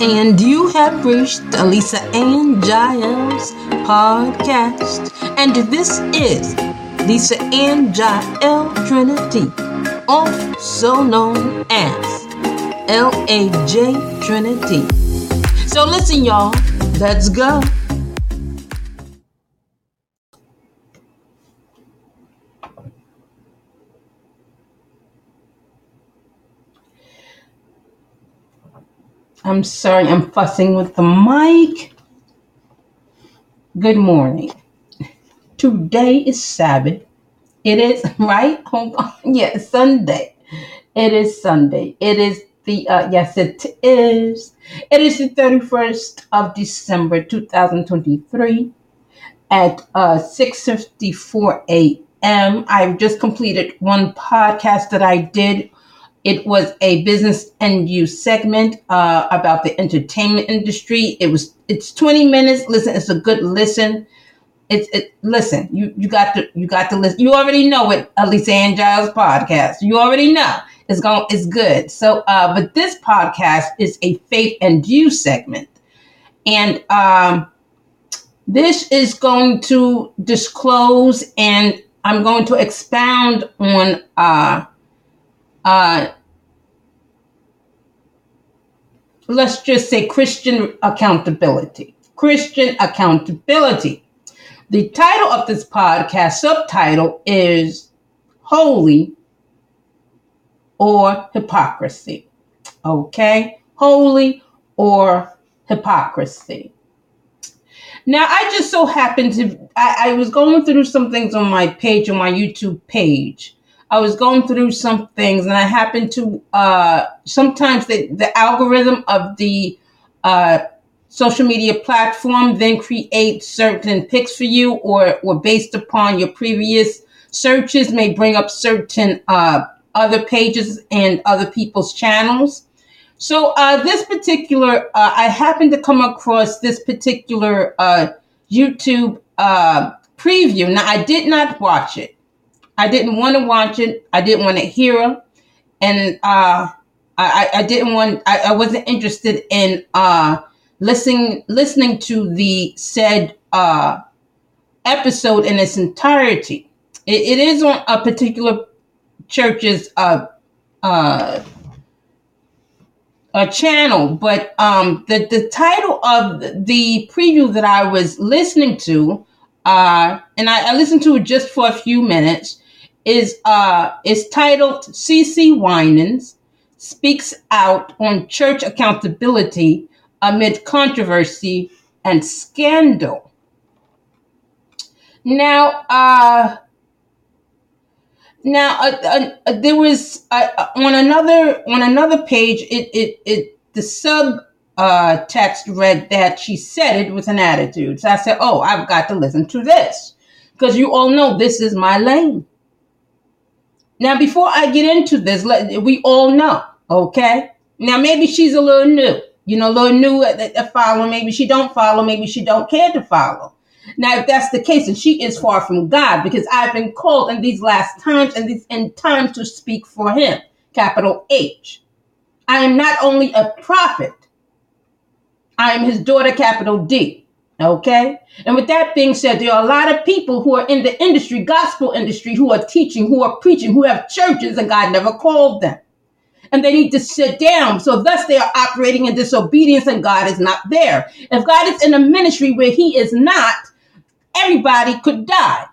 And you have reached Lisa Ann Jael's podcast. And this is Lisa Ann Jael Trinity, also known as LAJ Trinity. So listen, y'all, let's go. I'm sorry, I'm fussing with the mic. Good morning. Today is Sabbath. It is, right? Yes, Sunday. It is Sunday. It is the, uh, yes, it is. It is the 31st of December 2023 at uh, 6.54 a.m. I've just completed one podcast that I did it was a business and use segment uh, about the entertainment industry. It was it's 20 minutes. Listen, it's a good listen. It's it, listen, you you got to you got to listen. You already know it, Lisa Ann Jael's podcast. You already know it's going it's good. So uh, but this podcast is a faith and you segment. And um this is going to disclose and I'm going to expound on uh uh, let's just say Christian accountability. Christian accountability. The title of this podcast, subtitle is Holy or Hypocrisy. Okay? Holy or Hypocrisy. Now, I just so happened to, I, I was going through some things on my page, on my YouTube page I was going through some things and I happened to uh, sometimes the, the algorithm of the uh, social media platform then create certain picks for you or or based upon your previous searches may bring up certain uh, other pages and other people's channels. So uh, this particular, uh, I happened to come across this particular uh, YouTube preview. Now I did not watch it. I didn't want to watch it. I didn't want to hear her. And uh, I, I didn't want, I, I wasn't interested in uh, listening, listening to the said uh, episode in its entirety. it, it is on a particular church's uh, uh, a channel, but um, the the title of the preview that I was listening to, uh, and I, I listened to it just for a few minutes, is uh is titled CeCe Winans speaks out on church accountability amid controversy and scandal. Now, uh, now uh, uh, uh there was uh, on another on another page. It it it the sub uh, text read that she said it with an attitude. So I said, "Oh, I've got to listen to this because you all know this is my lane." Now, before I get into this, let, we all know, okay? Now, maybe she's a little new, you know, a little new at, at following. Maybe she don't follow. Maybe she don't care to follow. Now, if that's the case, and she is far from God, because I've been called in these last times and these in times to speak for Him, capital H. I am not only a prophet, I am His daughter, capital D. Okay. And with that being said, there are a lot of people who are in the industry, gospel industry, who are teaching, who are preaching, who have churches, and God never called them. And they need to sit down. So thus they are operating in disobedience and God is not there. If God is in a ministry where he is not, everybody could die.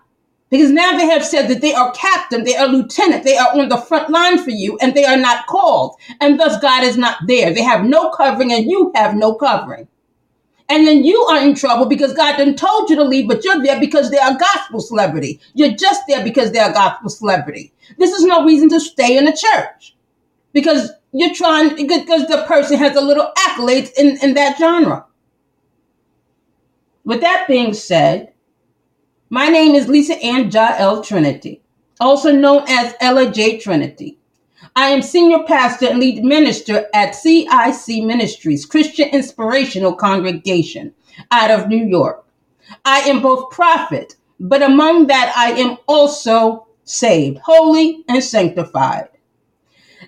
Because now they have said that they are captain, they are lieutenant, they are on the front line for you, and they are not called. And thus God is not there. They have no covering, and you have no covering. And then you are in trouble because God didn't told you to leave, but you're there because they're a gospel celebrity. You're just there because they're a gospel celebrity. This is no reason to stay in the church because you're trying, because the person has a little accolades in, in that genre. With that being said, my name is Lisa Ann Jael Trinity, also known as LAJ Trinity. I am senior pastor and lead minister at CIC Ministries, Christian Inspirational Congregation, out of New York. I am both prophet, but among that, I am also saved, holy, and sanctified.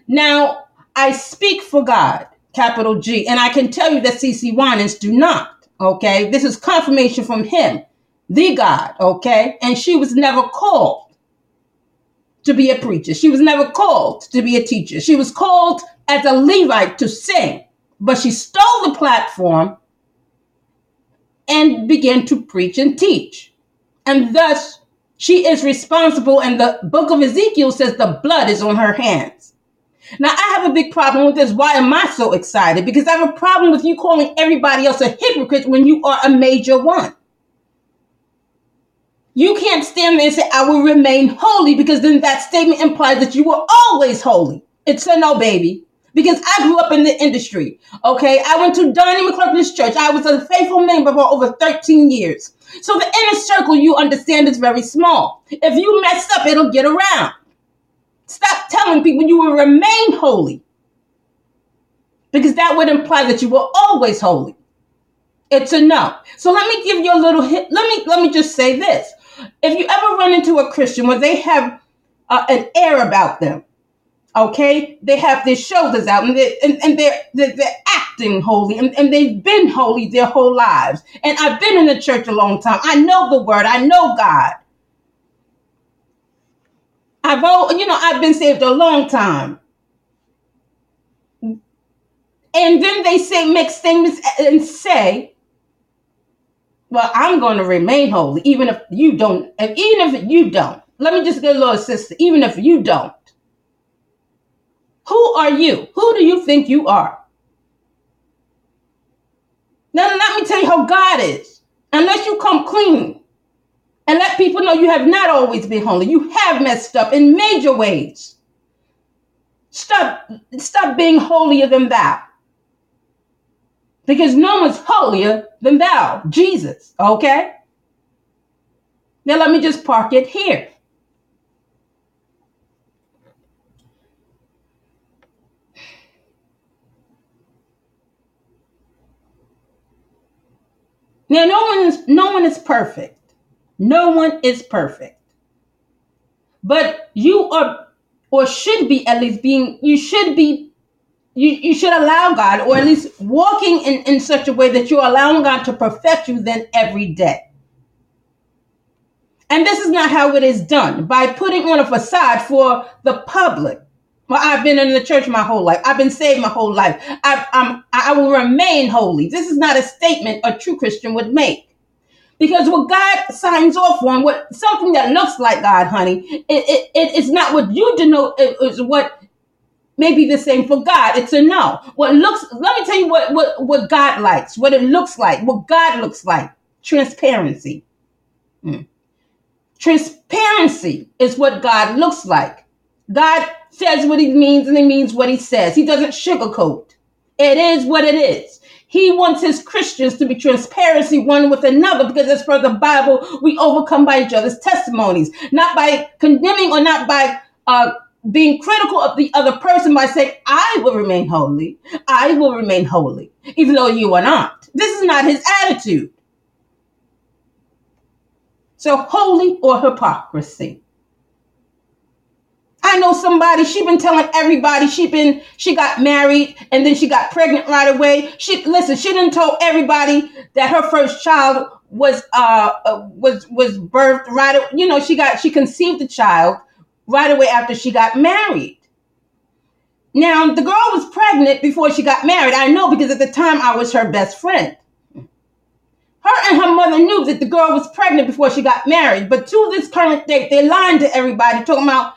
Now, I speak for God, capital G. And I can tell you that CeCe Winans do not. Okay. This is confirmation from him, the God. Okay. And she was never called to be a preacher. She was never called to be a teacher. She was called as a Levite to sing, but she stole the platform and began to preach and teach. And thus, she is responsible. And the book of Ezekiel says the blood is on her hands. Now, I have a big problem with this. Why am I so excited? Because I have a problem with you calling everybody else a hypocrite when you are a major one. Can't stand there and say, I will remain holy, because then that statement implies that you were always holy. It's a no, baby. Because I grew up in the industry. Okay. I went to Donnie McClurkin's church. I was a faithful member for over 13 years. So the inner circle you understand is very small. If you mess up, it'll get around. Stop telling people you will remain holy. Because that would imply that you were always holy. It's a no. So let me give you a little hit. Let me let me just say this if you ever run into a Christian where they have uh, an air about them, okay, they have their shoulders out and they're, and, and they're, they're, they're, acting holy and, and they've been holy their whole lives. And I've been in the church a long time. I know the word, I know God. I've, all, you know, I've been saved a long time. And then they say, make statements and say, well, I'm going to remain holy, even if you don't, and even if you don't. Let me just get a little sister, even if you don't. Who are you? Who do you think you are? Now, let me tell you how God is. Unless you come clean and let people know you have not always been holy, you have messed up in major ways. Stop, stop being holier than thou because no one's holier than thou, Jesus. Okay? Now let me just park it here. Now no one is no one is perfect. No one is perfect. But you are or should be at least being you should be you, you should allow God, or at least walking in, in such a way that you're allowing God to perfect you then every day. And this is not how it is done by putting on a facade for the public. Well, I've been in the church my whole life. I've been saved my whole life. I, I'm, I will remain holy. This is not a statement a true Christian would make. Because what God signs off on, what something that looks like God, honey, it, it, it is not what you denote, it is what may be the same for God. It's a no. What looks, let me tell you what, what, what God likes, what it looks like, what God looks like. Transparency. Hmm. Transparency is what God looks like. God says what he means and he means what he says. He doesn't sugarcoat. It is what it is. He wants his Christians to be transparency one with another because as per the Bible, we overcome by each other's testimonies, not by condemning or not by uh, being critical of the other person by saying, I will remain holy. I will remain holy, even though you are not. This is not his attitude. So, holy or hypocrisy. I know somebody, she been telling everybody she been she got married and then she got pregnant right away. She listen, she didn't tell everybody that her first child was uh, uh was was birthed right you know she got she conceived the child right away after she got married. Now, the girl was pregnant before she got married. I know because at the time I was her best friend. Her and her mother knew that the girl was pregnant before she got married. But to this current date, they're lying to everybody, talking about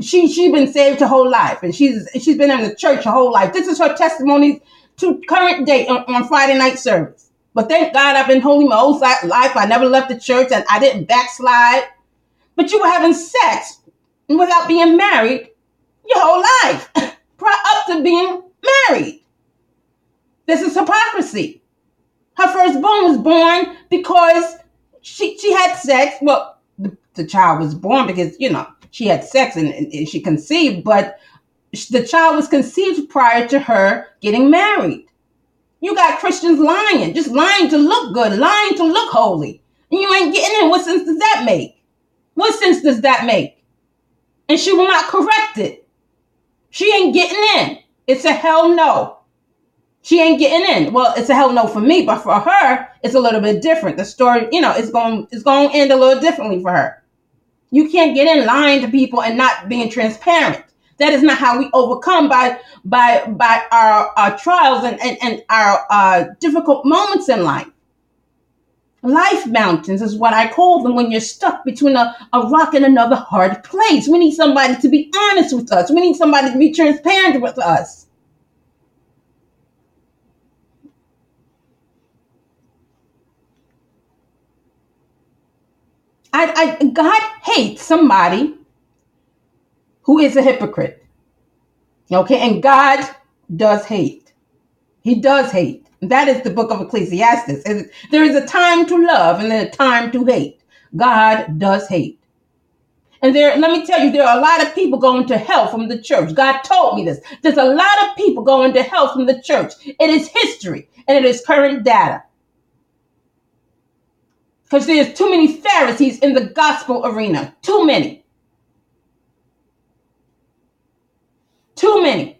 she she been saved her whole life and she's she's been in the church her whole life. This is her testimony to current date on, on Friday night service. But thank God I've been holy my whole life. I never left the church and I didn't backslide. But you were having sex without being married your whole life, up to being married. This is hypocrisy. Her firstborn was born because she, she had sex. Well, the, the child was born because, you know, she had sex and, and she conceived, but the child was conceived prior to her getting married. You got Christians lying, just lying to look good, lying to look holy. And you ain't getting in. What sense does that make? What sense does that make? And she will not correct it. She ain't getting in. It's a hell no. She ain't getting in. Well, it's a hell no for me, but for her, it's a little bit different. The story, you know, it's going it's going to end a little differently for her. You can't get in lying to people and not being transparent. That is not how we overcome by by by our, our trials and, and, and our uh, difficult moments in life. Life mountains is what I call them when you're stuck between a, a rock and another hard place. We need somebody to be honest with us. We need somebody to be transparent with us. I, I God hates somebody who is a hypocrite. Okay, and God does hate. He does hate. That is the book of Ecclesiastes. There is a time to love and then a time to hate. God does hate. And there, let me tell you, there are a lot of people going to hell from the church. God told me this. There's a lot of people going to hell from the church. It is history and it is current data. Because there's too many Pharisees in the gospel arena. Too many. Too many.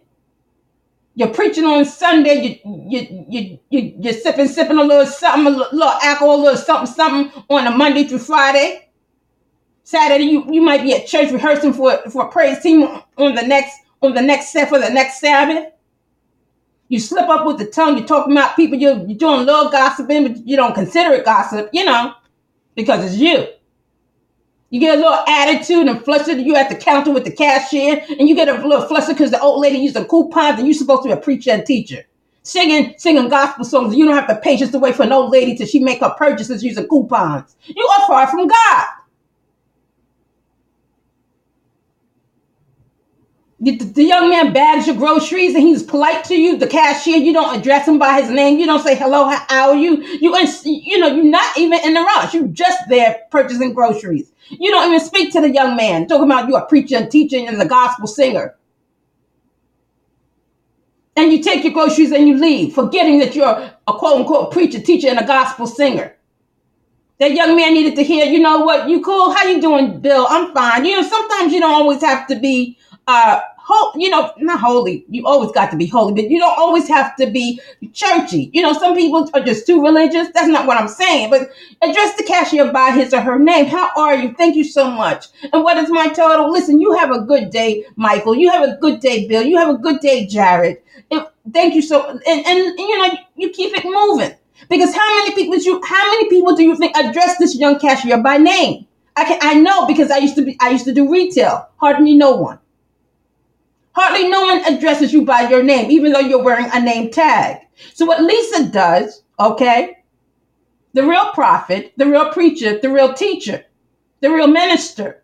You're preaching on Sunday. You you you you you're sipping sipping a little something, a little alcohol, a little something something on a Monday through Friday. Saturday you, you might be at church rehearsing for for a praise team on the next on the next set for the next Sabbath. You slip up with the tongue. You're talking about people. You're, you're doing little gossiping, but you don't consider it gossip. You know because it's you. You get a little attitude and flustered. You at the counter with the cashier, and you get a little flustered because the old lady used the coupons, and you're supposed to be a preacher and teacher. Singing, singing gospel songs. You don't have the patience to wait for an old lady till she make her purchases using coupons. You are far from God. The, young man bags your groceries and he's polite to you. The cashier, you don't address him by his name. You don't say hello, how are you? You you know you're not even in the rush. You're just there purchasing groceries. You don't even speak to the young man. Talking about you are preacher and teacher and the gospel singer. And you take your groceries and you leave, forgetting that you're a quote unquote preacher, teacher, and a gospel singer. That young man needed to hear, you know what, you cool? How you doing, Bill? I'm fine. You know, sometimes you don't always have to be uh you know, not holy. You always got to be holy, but you don't always have to be churchy. You know, some people are just too religious. That's not what I'm saying. But address the cashier by his or her name. How are you? Thank you so much. And what is my total? Listen, you have a good day, Michael. You have a good day, Bill. You have a good day, Jared. thank you so. And, and, and you know, you keep it moving because how many people you? How many people do you think address this young cashier by name? I can. I know because I used to be. I used to do retail. Hardly no one. Hardly no one addresses you by your name, even though you're wearing a name tag. So what Lisa does, okay, the real prophet, the real preacher, the real teacher, the real minister,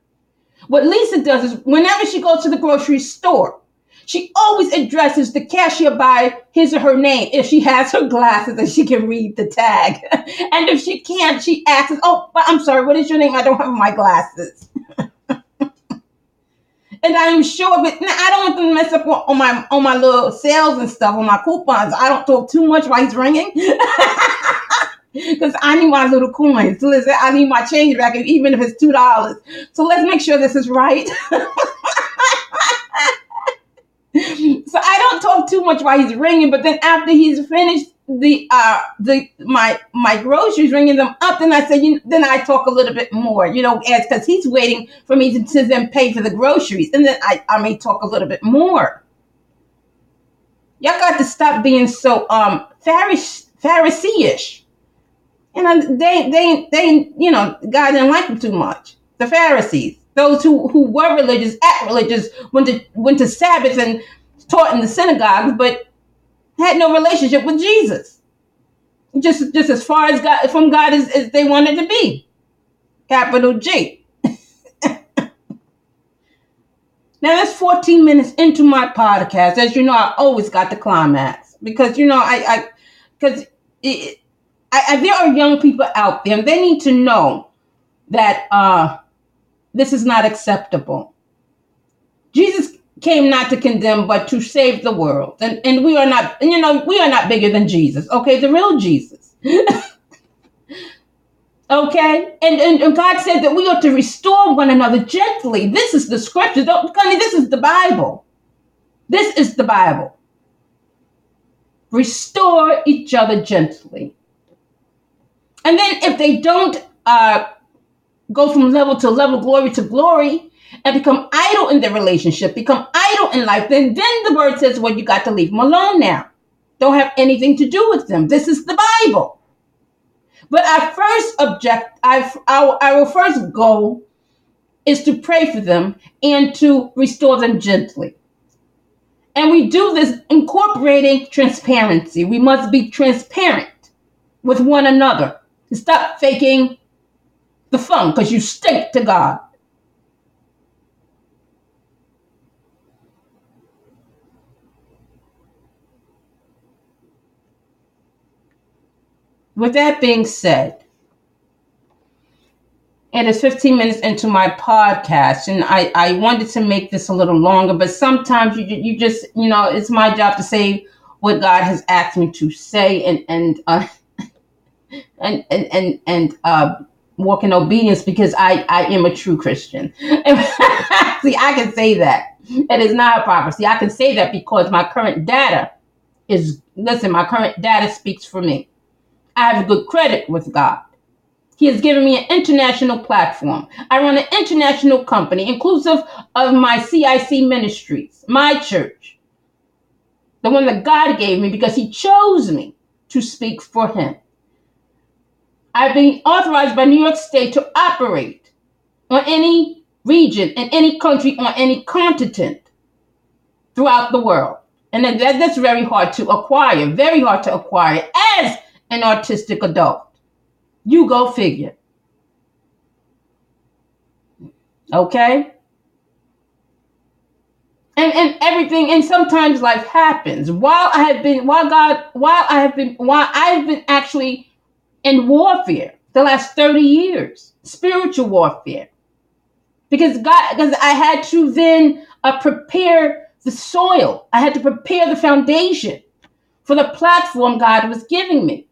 what Lisa does is whenever she goes to the grocery store, she always addresses the cashier by his or her name if she has her glasses and she can read the tag. and if she can't, she asks, Oh, I'm sorry, what is your name? I don't have my glasses. And I'm sure, of but I don't want them to mess up on my on my little sales and stuff on my coupons. I don't talk too much while he's ringing. Because I need my little coins. Listen, I need my change back, even if it's two dollars. So let's make sure this is right. so I don't talk too much while he's ringing, but then after he's finished the uh the my my groceries ringing them up then i say you then i talk a little bit more you know as because he's waiting for me to, to then pay for the groceries and then i i may talk a little bit more. Y'all got to stop being so um Pharisee, pharisee-ish. You know they they they you know god didn't like them too much the pharisees those who who were religious act religious went to went to sabbath and taught in the synagogues but had no relationship with Jesus. Just, just as far as God from God as, as they wanted to be. Capital G. now that's 14 minutes into my podcast. As you know, I always got the climax because you know I, I, because there are young people out there, and they need to know that uh, this is not acceptable. Jesus came not to condemn, but to save the world. And, and we are not, you know, we are not bigger than Jesus, okay? The real Jesus. okay? And, and, and, God said that we ought to restore one another gently. This is the scripture. Don't, honey, this is the Bible. This is the Bible. restore each other gently. And then if they don't uh, go from level to level, glory to glory, and become idle in their relationship, become idle in life, then then the word says, well, you got to leave them alone now. Don't have anything to do with them. This is the Bible. But our first object, I, our, our first goal is to pray for them and to restore them gently. And we do this incorporating transparency. We must be transparent with one another. To stop faking the fun because you stink to God. With that being said, and it is 15 minutes into my podcast, and I, I wanted to make this a little longer, but sometimes you you just you know it's my job to say what God has asked me to say, and and uh, and and and and uh, walk in obedience because I I am a true Christian. See, I can say that it is not hypocrisy. I can say that because my current data is listen. My current data speaks for me. I have good credit with God. He has given me an international platform. I run an international company, inclusive of my CIC ministries, my church, the one that God gave me because He chose me to speak for Him. I've been authorized by New York State to operate on any region, in any country, on any continent throughout the world. And that, that's very hard to acquire, very hard to acquire as an autistic adult. You go figure. Okay? And and everything and sometimes life happens. While I have been while God while I have been while I've been actually in warfare the last 30 years, spiritual warfare. Because God because I had to then uh, prepare the soil. I had to prepare the foundation for the platform God was giving me.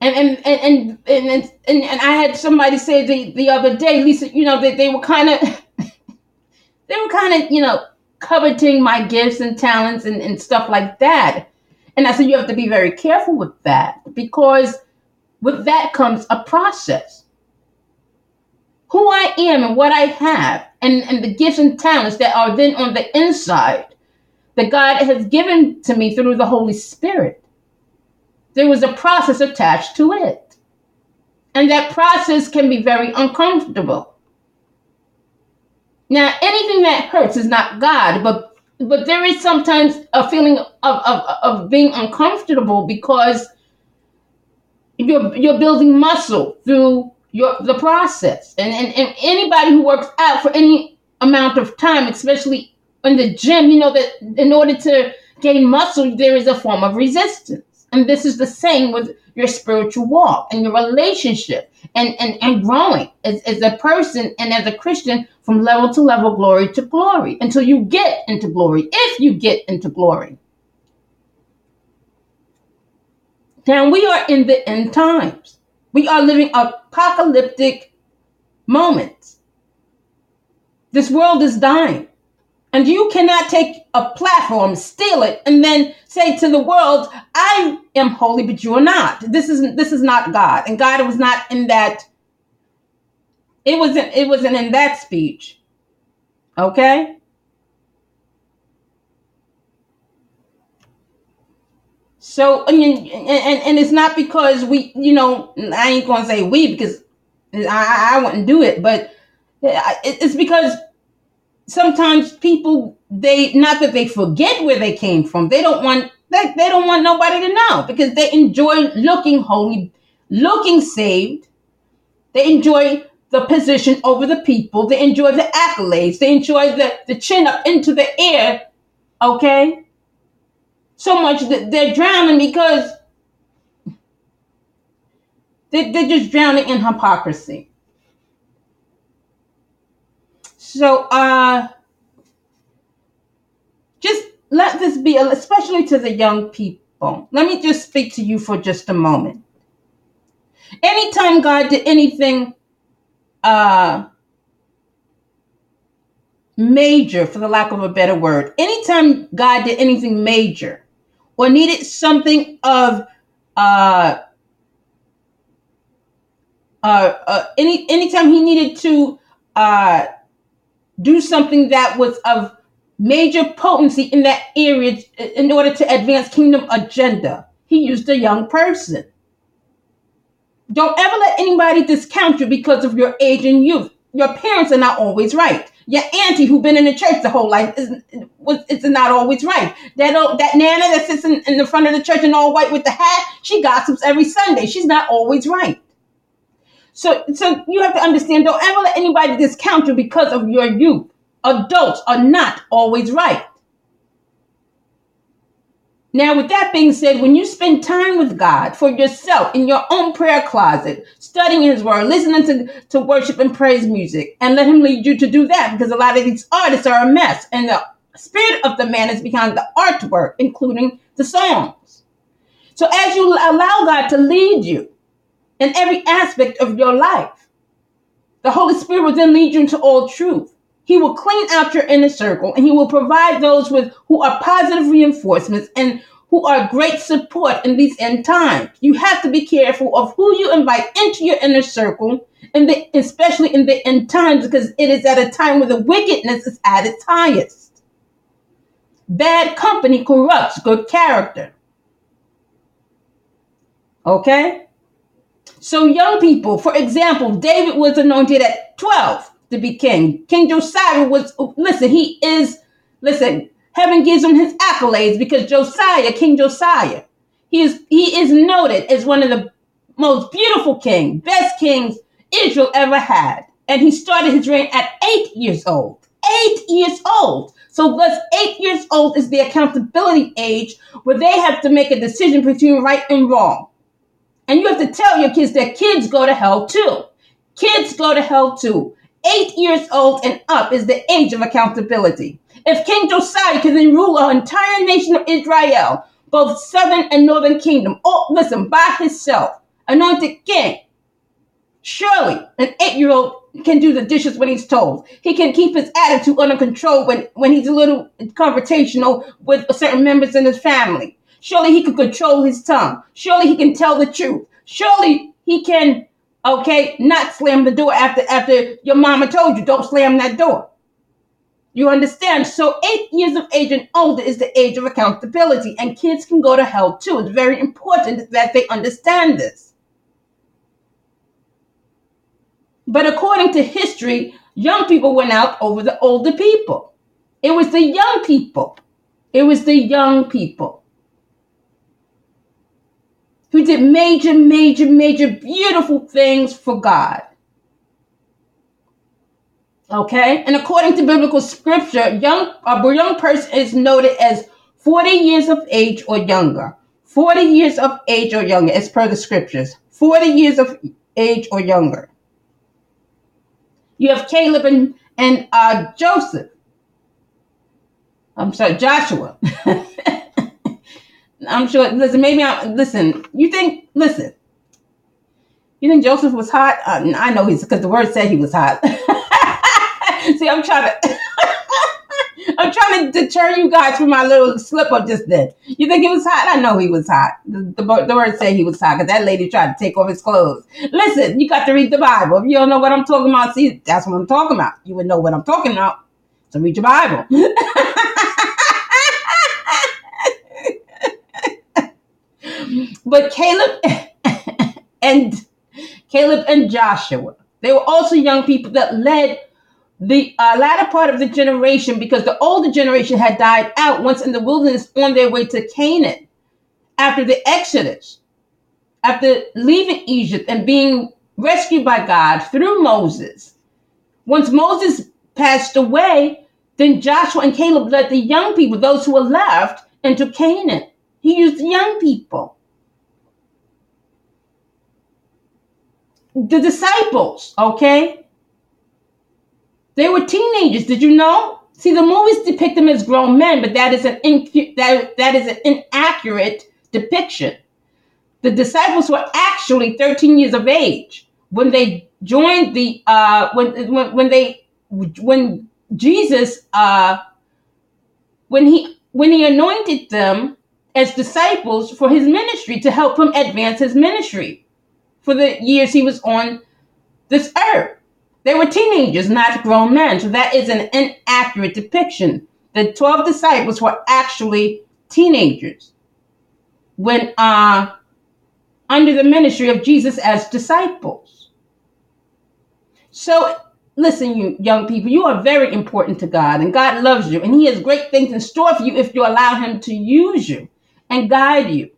And and and and and, and, and I had somebody say the, the other day, Lisa, you know, that they, they were kind of they were kind of, you know, coveting my gifts and talents and, and stuff like that. And I said, you have to be very careful with that because with that comes a process. Who I am and what I have and, and the gifts and talents that are then on the inside that God has given to me through the Holy Spirit there was a process attached to it. And that process can be very uncomfortable. Now, anything that hurts is not God, but but there is sometimes a feeling of, of, of being uncomfortable because you're you're building muscle through your the process. And, and and anybody who works out for any amount of time, especially in the gym, you know that in order to gain muscle, there is a form of resistance. And this is the same with your spiritual walk and your relationship and, and, and growing as, as a person and as a Christian from level to level, glory to glory, until you get into glory, if you get into glory. Now we are in the end times. We are living apocalyptic moments. This world is dying. And you cannot take a platform, steal it, and then say to the world, I am holy, but you are not. This is this is not God. And God was not in that. It wasn't, it wasn't in that speech. Okay? So I and, and and it's not because we, you know, I ain't gonna say we because I, I wouldn't do it, but it's because sometimes people they not that they forget where they came from they don't want they, they don't want nobody to know because they enjoy looking holy looking saved. They enjoy the position over the people. They enjoy the accolades. They enjoy the, the chin up into the air okay? So much that they're drowning because they, they're just drowning in hypocrisy so, uh, just let this be, especially to the young people. Let me just speak to you for just a moment. Anytime God did anything, uh, major, for the lack of a better word, anytime God did anything major or needed something of uh, uh, uh, any anytime he needed to uh, do something that was of major potency in that area uh, in order to advance kingdom agenda, he used a young person. Don't ever let anybody discount you because of your age and youth. Your parents are not always right. Your auntie who's been in the church the whole life is it's not always right. That old, that nana that sits in, in the front of the church in all white with the hat, she gossips every Sunday. She's not always right. So so you have to understand, don't ever let anybody discount you because of your youth. Adults are not always right. Now, with that being said, when you spend time with God for yourself in your own prayer closet, studying His Word, listening to, to worship and praise music, and let Him lead you to do that because a lot of these artists are a mess, and the spirit of the man is behind the artwork, including the songs. So, as you allow God to lead you in every aspect of your life, the Holy Spirit will then lead you into all truth. He will clean out your inner circle and he will provide those with who are positive reinforcements and who are great support in these end times. You have to be careful of who you invite into your inner circle, and especially in the end times, because it is at a time where the wickedness is at its highest. Bad company corrupts good character. Okay? So, young people, for example, David was anointed at 12 to be king. King Josiah was, listen, he is, listen, heaven gives him his accolades because Josiah, King Josiah, he is, he is noted as one of the most beautiful king, best kings Israel ever had. And he started his reign at eight years old. Eight years old. So thus eight years old is the accountability age where they have to make a decision between right and wrong. And you have to tell your kids that kids go to hell too. Kids go to hell too. Eight years old and up is the age of accountability. If King Josiah can then rule an entire nation of Israel, both southern and northern kingdom, oh, listen, by himself, anointed king, surely an eight-year-old can do the dishes when he's told. He can keep his attitude under control when, when he's a little confrontational with certain members in his family. Surely he can control his tongue. Surely he can tell the truth. Surely he can Okay, not slam the door after after your mama told you don't slam that door. You understand? So eight years of age and older is the age of accountability, and kids can go to hell too. It's very important that they understand this. But according to history, young people went out over the older people. It was the young people. It was the young people who did major, major, major beautiful things for God. Okay? And according to biblical scripture, young a young person is noted as 40 years of age or younger. 40 years of age or younger, as per the scriptures. 40 years of age or younger. You have Caleb and, and uh, Joseph. I'm sorry, Joshua. I'm sure. Listen, maybe I listen. You think? Listen. You think Joseph was hot? Uh, I know he's because the word said he was hot. See, I'm trying to. I'm trying to deter you guys from my little slip up just then. You think he was hot? I know he was hot. The, the, the word said he was hot because that lady tried to take off his clothes. Listen, you got to read the Bible. If you don't know what I'm talking about, see, that's what I'm talking about. You would know what I'm talking about. So read your Bible. But Caleb and Caleb and Joshua, they were also young people that led the uh, latter part of the generation because the older generation had died out once in the wilderness on their way to Canaan after the Exodus, after leaving Egypt and being rescued by God through Moses. Once Moses passed away, then Joshua and Caleb led the young people, those who were left, into Canaan. He used young people. The disciples, okay? They were teenagers. Did you know? See, the movies depict them as grown men, but that is an incu- that, that is an inaccurate depiction. The disciples were actually 13 years of age when they joined the uh, when when when they when Jesus, uh, when he when he anointed them as disciples for his ministry to help him advance his ministry for the years he was on this earth. They were teenagers, not grown men. So that is an inaccurate depiction. The 12 disciples were actually teenagers when uh, under the ministry of Jesus as disciples. So listen, you young people, you are very important to God, and God loves you, and He has great things in store for you if you allow Him to use you and guide you.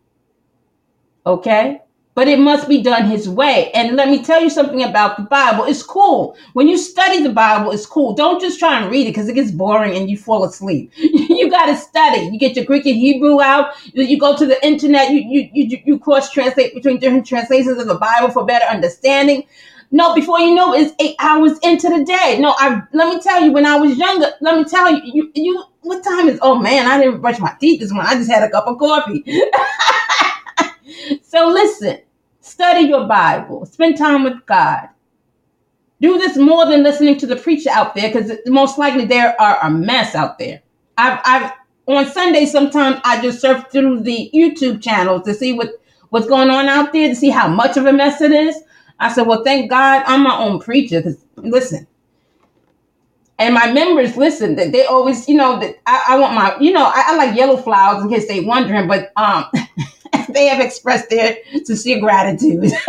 Okay? But it must be done His way. And let me tell you something about the Bible. It's cool. When you study the Bible, it's cool. Don't just try and read it because it gets boring and you fall asleep. you got to study. You get your Greek and Hebrew out. You go to the internet. You, you, you, you cross translate between different translations of the Bible for better understanding. No, before you know it, it's eight hours into the day. No, I let me tell you, when I was younger, let me tell you, you, you what time is? Oh man, I didn't brush my teeth this morning. I just had a cup of coffee. so listen, study your Bible, spend time with God. Do this more than listening to the preacher out there, because most likely there are a mess out there. I've, I've on Sunday sometimes I just surf through the YouTube channels to see what what's going on out there to see how much of a mess it is. I said, well, thank God I'm my own preacher. Because listen, and my members listen. That they always, you know, that I, I, want my, you know, I, I, like yellow flowers in case they wondering, but um, they have expressed their sincere gratitude.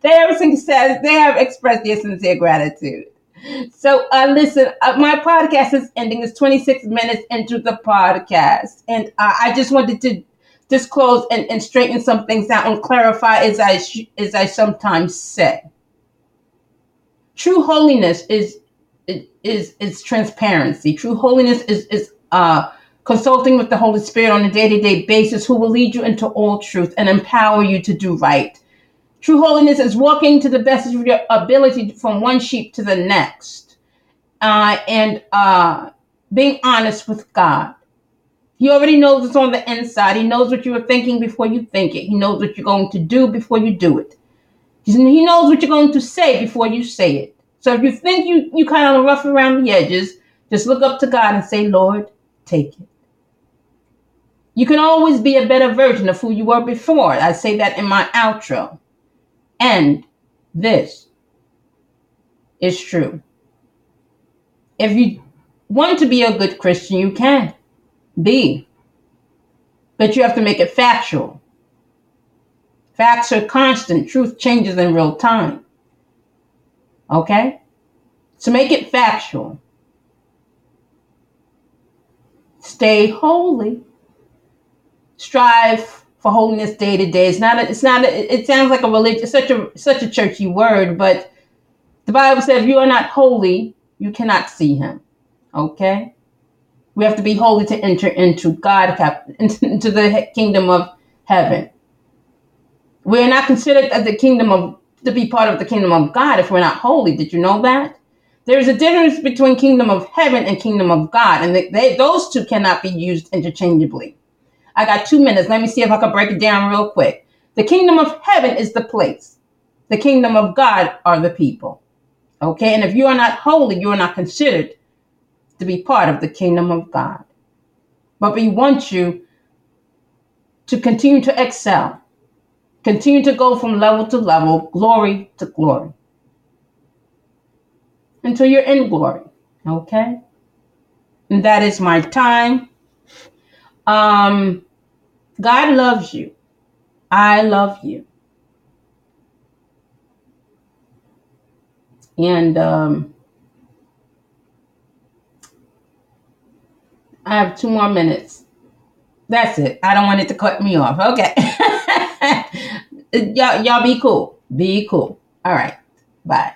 they have said they have expressed their sincere gratitude. So, uh, listen, uh, my podcast is ending. It's 26 minutes into the podcast. And uh, I just wanted to disclose and, and straighten some things out and clarify as I sh- as I sometimes say. True holiness is is is transparency. True holiness is is uh, consulting with the Holy Spirit on a day to day basis, who will lead you into all truth and empower you to do right. True holiness is walking to the best of your ability from one sheep to the next, uh, and uh, being honest with God. He already knows what's on the inside. He knows what you were thinking before you think it. He knows what you're going to do before you do it. He knows what you're going to say before you say it. So if you think you, you kind of rough around the edges, just look up to God and say, Lord, take it. You can always be a better version of who you were before. I say that in my outro. And this is true. If you want to be a good Christian, you can be. But you have to make it factual. Facts are constant. Truth changes in real time. Okay? So make it factual. Stay holy. Strive for holiness day to day. It's not. A, it's not. A, it sounds like a religious, such a such a churchy word, but the Bible says, "If you are not holy, you cannot see Him." Okay. We have to be holy to enter into God, into the kingdom of heaven. We are not considered as the kingdom of to be part of the kingdom of God if we're not holy. Did you know that? There is a difference between kingdom of heaven and kingdom of God, and they, they, those two cannot be used interchangeably. I got two minutes. Let me see if I can break it down real quick. The kingdom of heaven is the place. The kingdom of God are the people. Okay, and if you are not holy, you are not considered to be part of the kingdom of God. But we want you to continue to excel, continue to go from level to level, glory to glory, until you're in glory. Okay? And that is my time. Um, God loves you. I love you. And um, I have two more minutes. That's it. I don't want it to cut me off. Okay. y'all, y'all be cool. Be cool. All right. Bye.